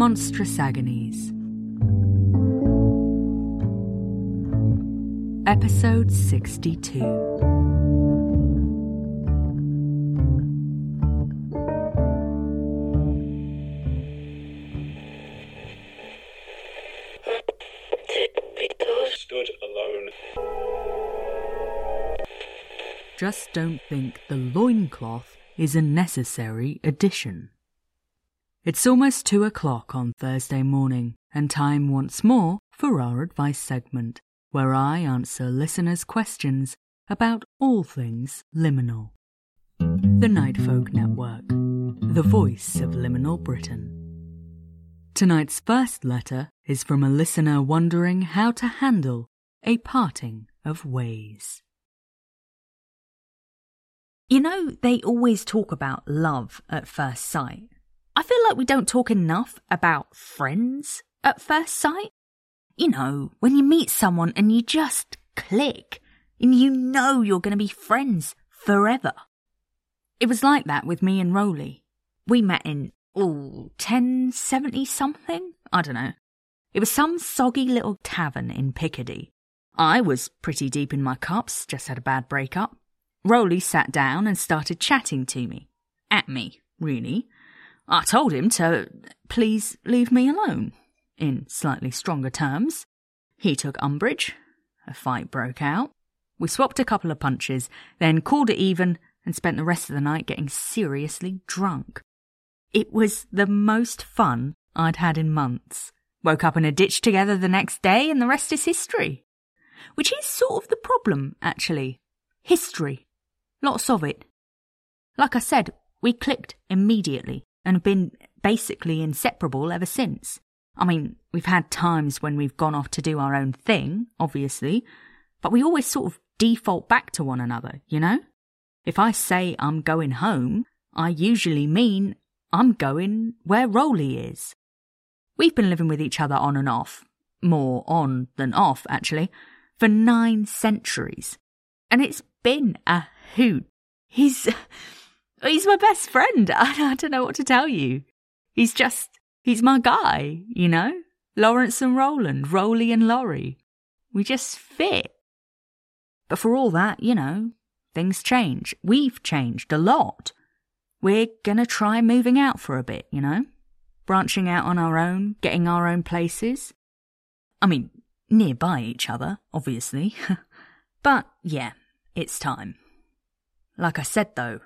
Monstrous Agonies. Episode 62. stood alone. Just don't think the loincloth is a necessary addition. It's almost two o'clock on Thursday morning, and time once more for our advice segment, where I answer listeners' questions about all things liminal. The Nightfolk Network, the voice of liminal Britain. Tonight's first letter is from a listener wondering how to handle a parting of ways. You know, they always talk about love at first sight. I feel like we don't talk enough about friends at first sight. You know, when you meet someone and you just click and you know you're going to be friends forever. It was like that with me and Rowley. We met in, oh, 1070 something? I don't know. It was some soggy little tavern in Piccadilly. I was pretty deep in my cups, just had a bad breakup. Rowley sat down and started chatting to me. At me, really. I told him to please leave me alone, in slightly stronger terms. He took umbrage. A fight broke out. We swapped a couple of punches, then called it even and spent the rest of the night getting seriously drunk. It was the most fun I'd had in months. Woke up in a ditch together the next day, and the rest is history. Which is sort of the problem, actually. History. Lots of it. Like I said, we clicked immediately and have been basically inseparable ever since. I mean, we've had times when we've gone off to do our own thing, obviously, but we always sort of default back to one another, you know? If I say I'm going home, I usually mean I'm going where Rowley is. We've been living with each other on and off, more on than off, actually, for nine centuries. And it's been a hoot. He's. He's my best friend. I, don't know what to tell you. He's just, he's my guy, you know? Lawrence and Roland, Rowley and Laurie. We just fit. But for all that, you know, things change. We've changed a lot. We're gonna try moving out for a bit, you know? Branching out on our own, getting our own places. I mean, nearby each other, obviously. but yeah, it's time. Like I said though,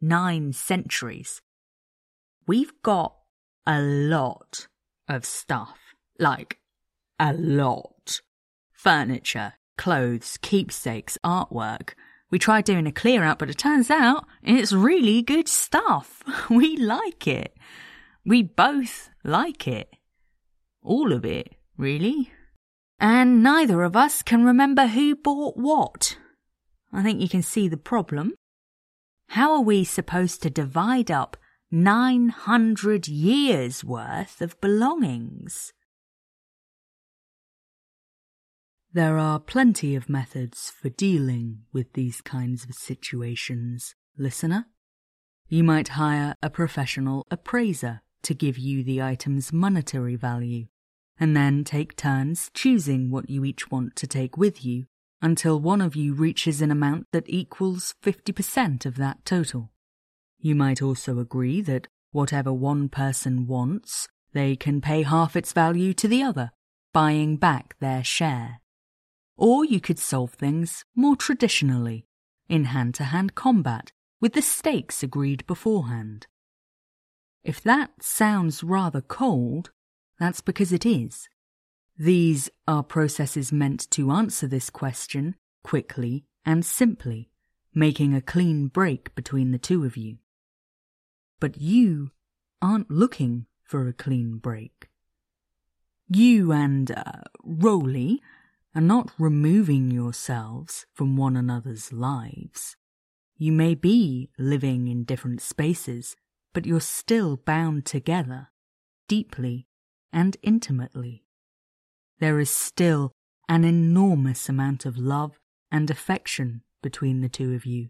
nine centuries. We've got a lot of stuff. Like, a lot. Furniture, clothes, keepsakes, artwork. We tried doing a clear out, but it turns out it's really good stuff. We like it. We both like it. All of it, really. And neither of us can remember who bought what. I think you can see the problem. How are we supposed to divide up 900 years worth of belongings? There are plenty of methods for dealing with these kinds of situations, listener. You might hire a professional appraiser to give you the item's monetary value, and then take turns choosing what you each want to take with you until one of you reaches an amount that equals 50% of that total. You might also agree that whatever one person wants, they can pay half its value to the other, buying back their share. Or you could solve things more traditionally, in hand to hand combat, with the stakes agreed beforehand. If that sounds rather cold, that's because it is. These are processes meant to answer this question quickly and simply, making a clean break between the two of you. But you aren't looking for a clean break. You and uh, Rowley are not removing yourselves from one another's lives. You may be living in different spaces, but you're still bound together, deeply and intimately there is still an enormous amount of love and affection between the two of you,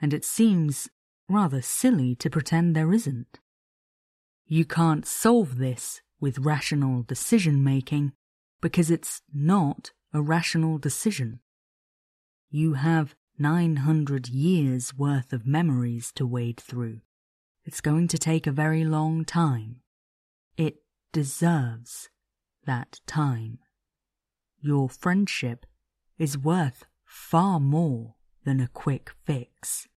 and it seems rather silly to pretend there isn't. You can't solve this with rational decision making because it's not a rational decision. You have 900 years worth of memories to wade through. It's going to take a very long time. It deserves that time. Your friendship is worth far more than a quick fix.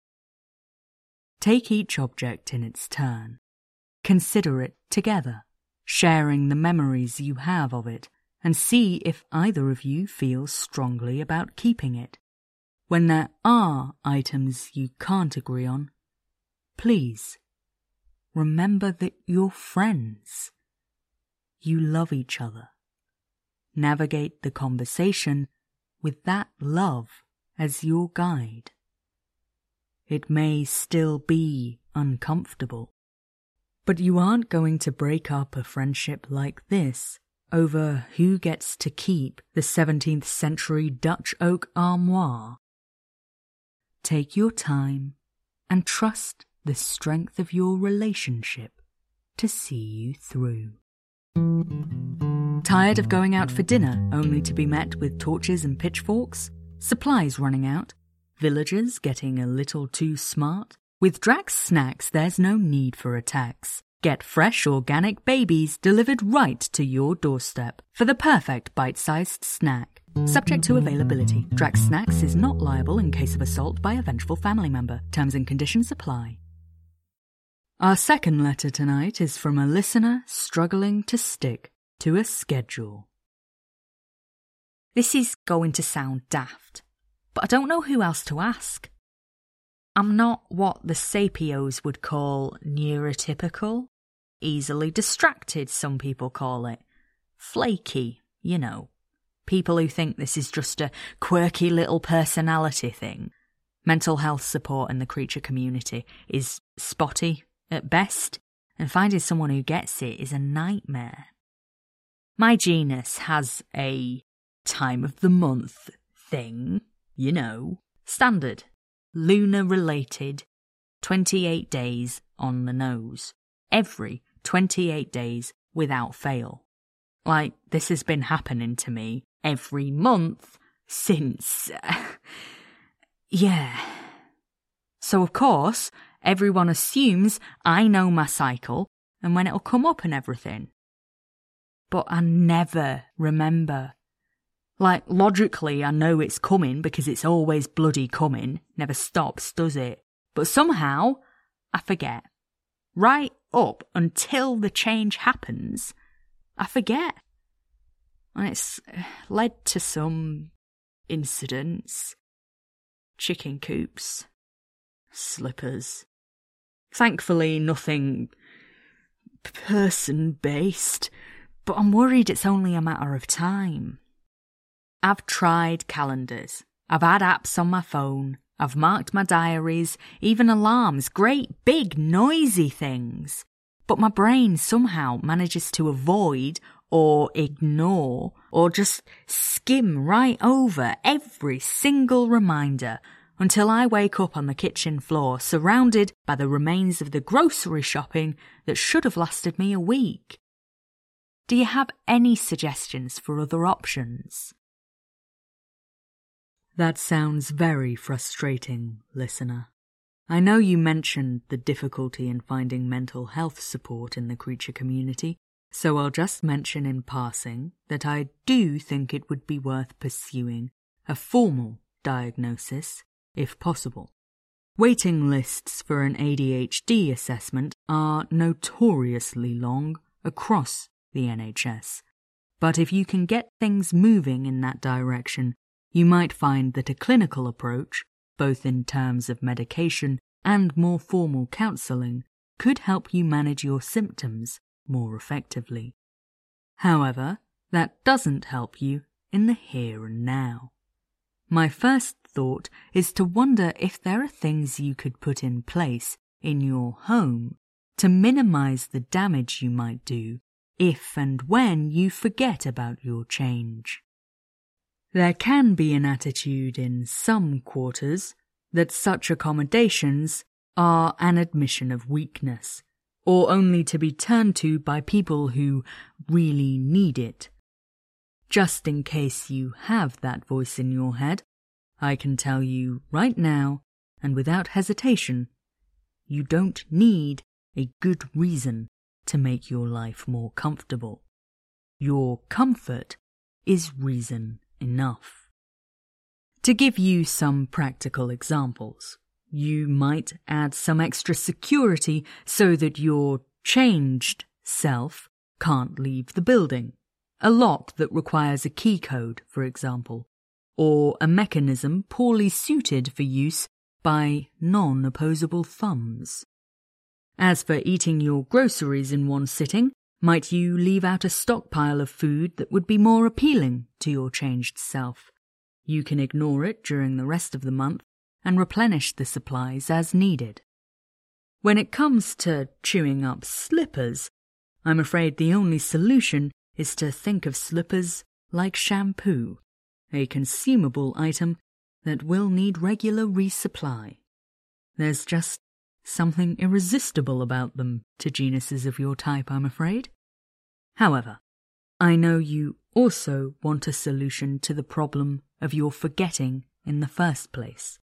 Take each object in its turn. Consider it together, sharing the memories you have of it, and see if either of you feels strongly about keeping it. When there are items you can't agree on, please remember that you're friends. You love each other. Navigate the conversation with that love as your guide. It may still be uncomfortable, but you aren't going to break up a friendship like this over who gets to keep the 17th century Dutch oak armoire. Take your time and trust the strength of your relationship to see you through. Tired of going out for dinner only to be met with torches and pitchforks? Supplies running out? Villagers getting a little too smart? With Drax Snacks, there's no need for a tax. Get fresh organic babies delivered right to your doorstep for the perfect bite sized snack. Subject to availability, Drax Snacks is not liable in case of assault by a vengeful family member. Terms and conditions apply. Our second letter tonight is from a listener struggling to stick to a schedule. This is going to sound daft, but I don't know who else to ask. I'm not what the sapios would call neurotypical, easily distracted, some people call it, flaky, you know. People who think this is just a quirky little personality thing. Mental health support in the creature community is spotty at best, and finding someone who gets it is a nightmare. My genus has a time of the month thing, you know, standard, lunar related, 28 days on the nose, every 28 days without fail. Like, this has been happening to me every month since. yeah. So, of course, everyone assumes I know my cycle and when it'll come up and everything. But I never remember. Like, logically, I know it's coming because it's always bloody coming, never stops, does it? But somehow, I forget. Right up until the change happens, I forget. And it's uh, led to some incidents chicken coops, slippers. Thankfully, nothing person based, but I'm worried it's only a matter of time. I've tried calendars, I've had apps on my phone, I've marked my diaries, even alarms, great big noisy things. But my brain somehow manages to avoid or ignore or just skim right over every single reminder until I wake up on the kitchen floor surrounded by the remains of the grocery shopping that should have lasted me a week. Do you have any suggestions for other options? That sounds very frustrating, listener. I know you mentioned the difficulty in finding mental health support in the creature community, so I'll just mention in passing that I do think it would be worth pursuing a formal diagnosis, if possible. Waiting lists for an ADHD assessment are notoriously long across the NHS. But if you can get things moving in that direction, you might find that a clinical approach, both in terms of medication and more formal counselling, could help you manage your symptoms more effectively. However, that doesn't help you in the here and now. My first thought is to wonder if there are things you could put in place in your home to minimize the damage you might do if and when you forget about your change. There can be an attitude in some quarters that such accommodations are an admission of weakness, or only to be turned to by people who really need it. Just in case you have that voice in your head, I can tell you right now, and without hesitation, you don't need a good reason to make your life more comfortable. Your comfort is reason enough. To give you some practical examples, you might add some extra security so that your changed self can't leave the building. A lock that requires a key code, for example, or a mechanism poorly suited for use by non opposable thumbs. As for eating your groceries in one sitting, might you leave out a stockpile of food that would be more appealing to your changed self? You can ignore it during the rest of the month and replenish the supplies as needed. When it comes to chewing up slippers, I'm afraid the only solution is to think of slippers like shampoo, a consumable item that will need regular resupply. There's just something irresistible about them to genuses of your type, I'm afraid. However, I know you also want a solution to the problem of your forgetting in the first place.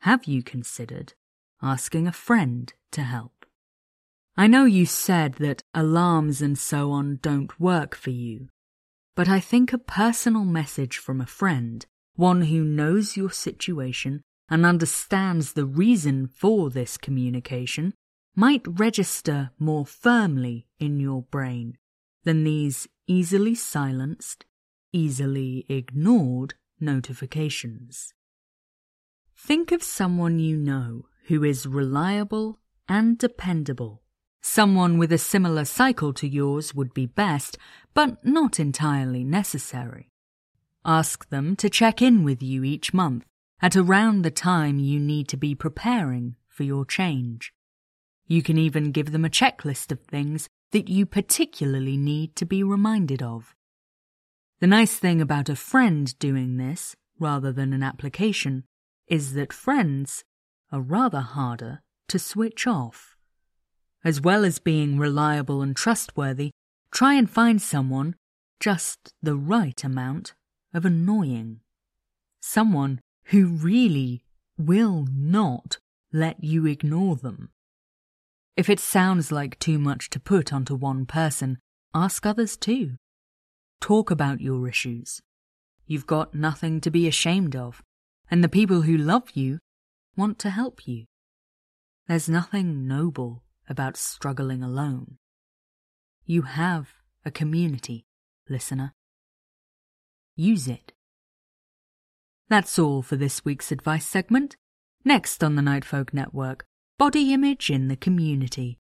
Have you considered asking a friend to help? I know you said that alarms and so on don't work for you, but I think a personal message from a friend, one who knows your situation and understands the reason for this communication, might register more firmly in your brain than these easily silenced, easily ignored notifications. Think of someone you know who is reliable and dependable. Someone with a similar cycle to yours would be best, but not entirely necessary. Ask them to check in with you each month at around the time you need to be preparing for your change. You can even give them a checklist of things that you particularly need to be reminded of. The nice thing about a friend doing this, rather than an application, is that friends are rather harder to switch off. As well as being reliable and trustworthy, try and find someone just the right amount of annoying. Someone who really will not let you ignore them. If it sounds like too much to put onto one person, ask others too. Talk about your issues. You've got nothing to be ashamed of and the people who love you want to help you. There's nothing noble about struggling alone. You have a community, listener. Use it. That's all for this week's advice segment. Next on the Nightfolk Network, body image in the community.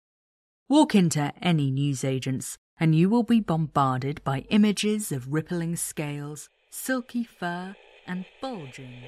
Walk into any newsagents and you will be bombarded by images of rippling scales, silky fur, and bulging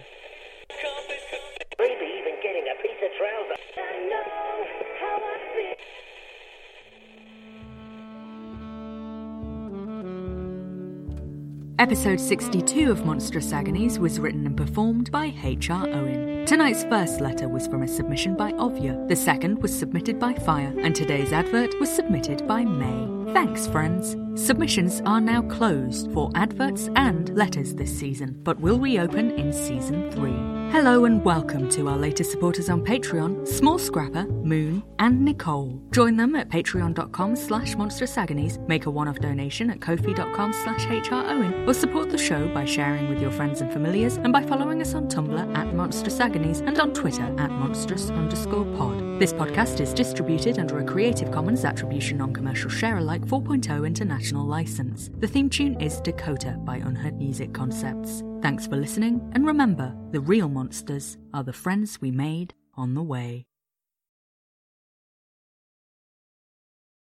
Episode 62 of Monstrous Agonies was written and performed by H.R. Owen. Tonight's first letter was from a submission by Ovia, the second was submitted by Fire, and today's advert was submitted by May. Thanks, friends. Submissions are now closed for adverts and letters this season, but will reopen in season 3. Hello and welcome to our latest supporters on Patreon, Small Scrapper, Moon, and Nicole. Join them at patreon.com slash monstrous make a one-off donation at kofi.com slash hrowen, or support the show by sharing with your friends and familiars and by following us on Tumblr at Monstrous Agonies and on Twitter at monstrous underscore pod. This podcast is distributed under a Creative Commons Attribution Non-Commercial Share-alike 4.0 international license. The theme tune is Dakota by Unheard Music Concepts. Thanks for listening, and remember, the real monsters are the friends we made on the way.